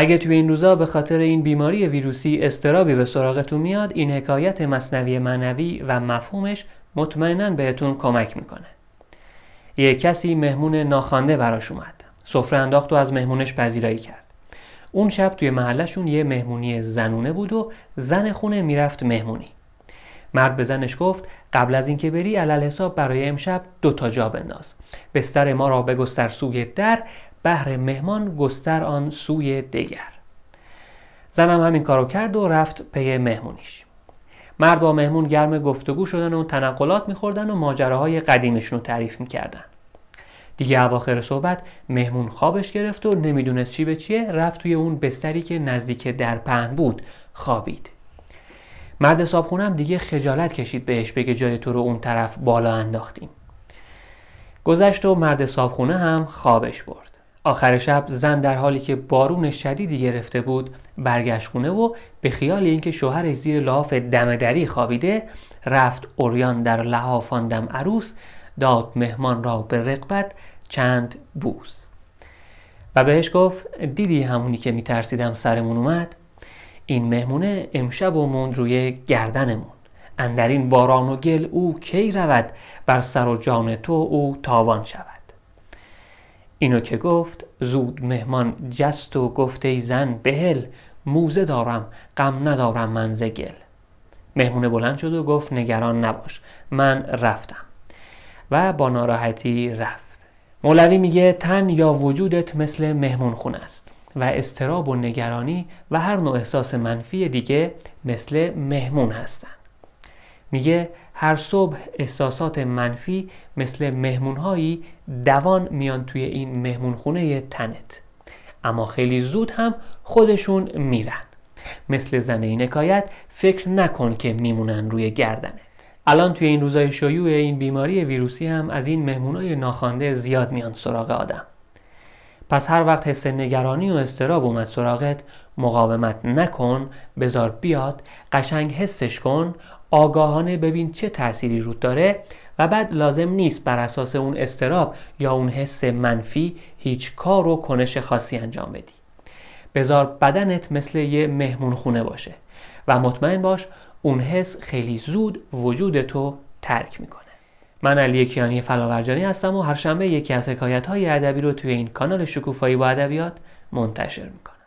اگه توی این روزا به خاطر این بیماری ویروسی استرابی به سراغتون میاد این حکایت مصنوی معنوی و مفهومش مطمئنا بهتون کمک می‌کنه. یه کسی مهمون ناخوانده براش اومد. سفره انداخت و از مهمونش پذیرایی کرد. اون شب توی محلشون یه مهمونی زنونه بود و زن خونه می‌رفت مهمونی. مرد به زنش گفت قبل از اینکه بری علل حساب برای امشب دو تا جا بنداز. بستر ما را بگستر سوی در بهر مهمان گستر آن سوی دگر. زنم همین کارو کرد و رفت پی مهمونیش. مرد با مهمون گرم گفتگو شدن و تنقلات میخوردن و ماجراهای قدیمشون رو تعریف می‌کردن. دیگه اواخر صحبت مهمون خوابش گرفت و نمی‌دونست چی به چیه رفت توی اون بستری که نزدیک در پهن بود خوابید. مرد صابخونم دیگه خجالت کشید بهش بگه جای تو رو اون طرف بالا انداختیم. گذشت و مرد صابخونه هم خوابش برد. آخر شب زن در حالی که بارون شدیدی گرفته بود برگشت خونه و به خیال اینکه شوهرش زیر لحاف دمدری خوابیده رفت اوریان در لحافاندم عروس داد مهمان را به رقبت چند بوس. و بهش گفت دیدی همونی که میترسیدم سرمون اومد؟ این مهمونه امشب و موند روی گردنمون. اندرین باران و گل او کی رود؟ بر سر و جان تو او تاوان شود. اینو که گفت زود مهمان جست و گفت ای زن بهل موزه دارم غم ندارم من ز گل. مهمونه بلند شد و گفت نگران نباش من رفتم. و با ناراحتی رفت. مولوی میگه تن یا وجودت مثل مهمون خونه است. و استراب و نگرانی و هر نوع احساس منفی دیگه مثل مهمون هستن. میگه هر صبح احساسات منفی مثل مهمونهایی دوان میان توی این مهمون خونه تنت. اما خیلی زود هم خودشون میرن. مثل زن این حکایت فکر نکن که میمونن روی گردنه. الان توی این روزای شیوع این بیماری ویروسی هم از این مهمونای ناخوانده زیاد میان سراغ آدم. پس هر وقت حس نگرانی و استراب اومد سراغت مقاومت نکن بزار بیاد قشنگ حسش کن آگاهانه ببین چه تأثیری رود داره و بعد لازم نیست بر اساس اون استراب یا اون حس منفی هیچ کار و کنش خاصی انجام بدی. بزار بدنت مثل یه مهمون خونه باشه و مطمئن باش اون حس خیلی زود وجود تو ترک می‌کنه. من علی کیانی فلاورجانی هستم و هر شنبه یکی از حکایت های ادبی رو توی این کانال شکوفایی با ادبیات منتشر می‌کنم.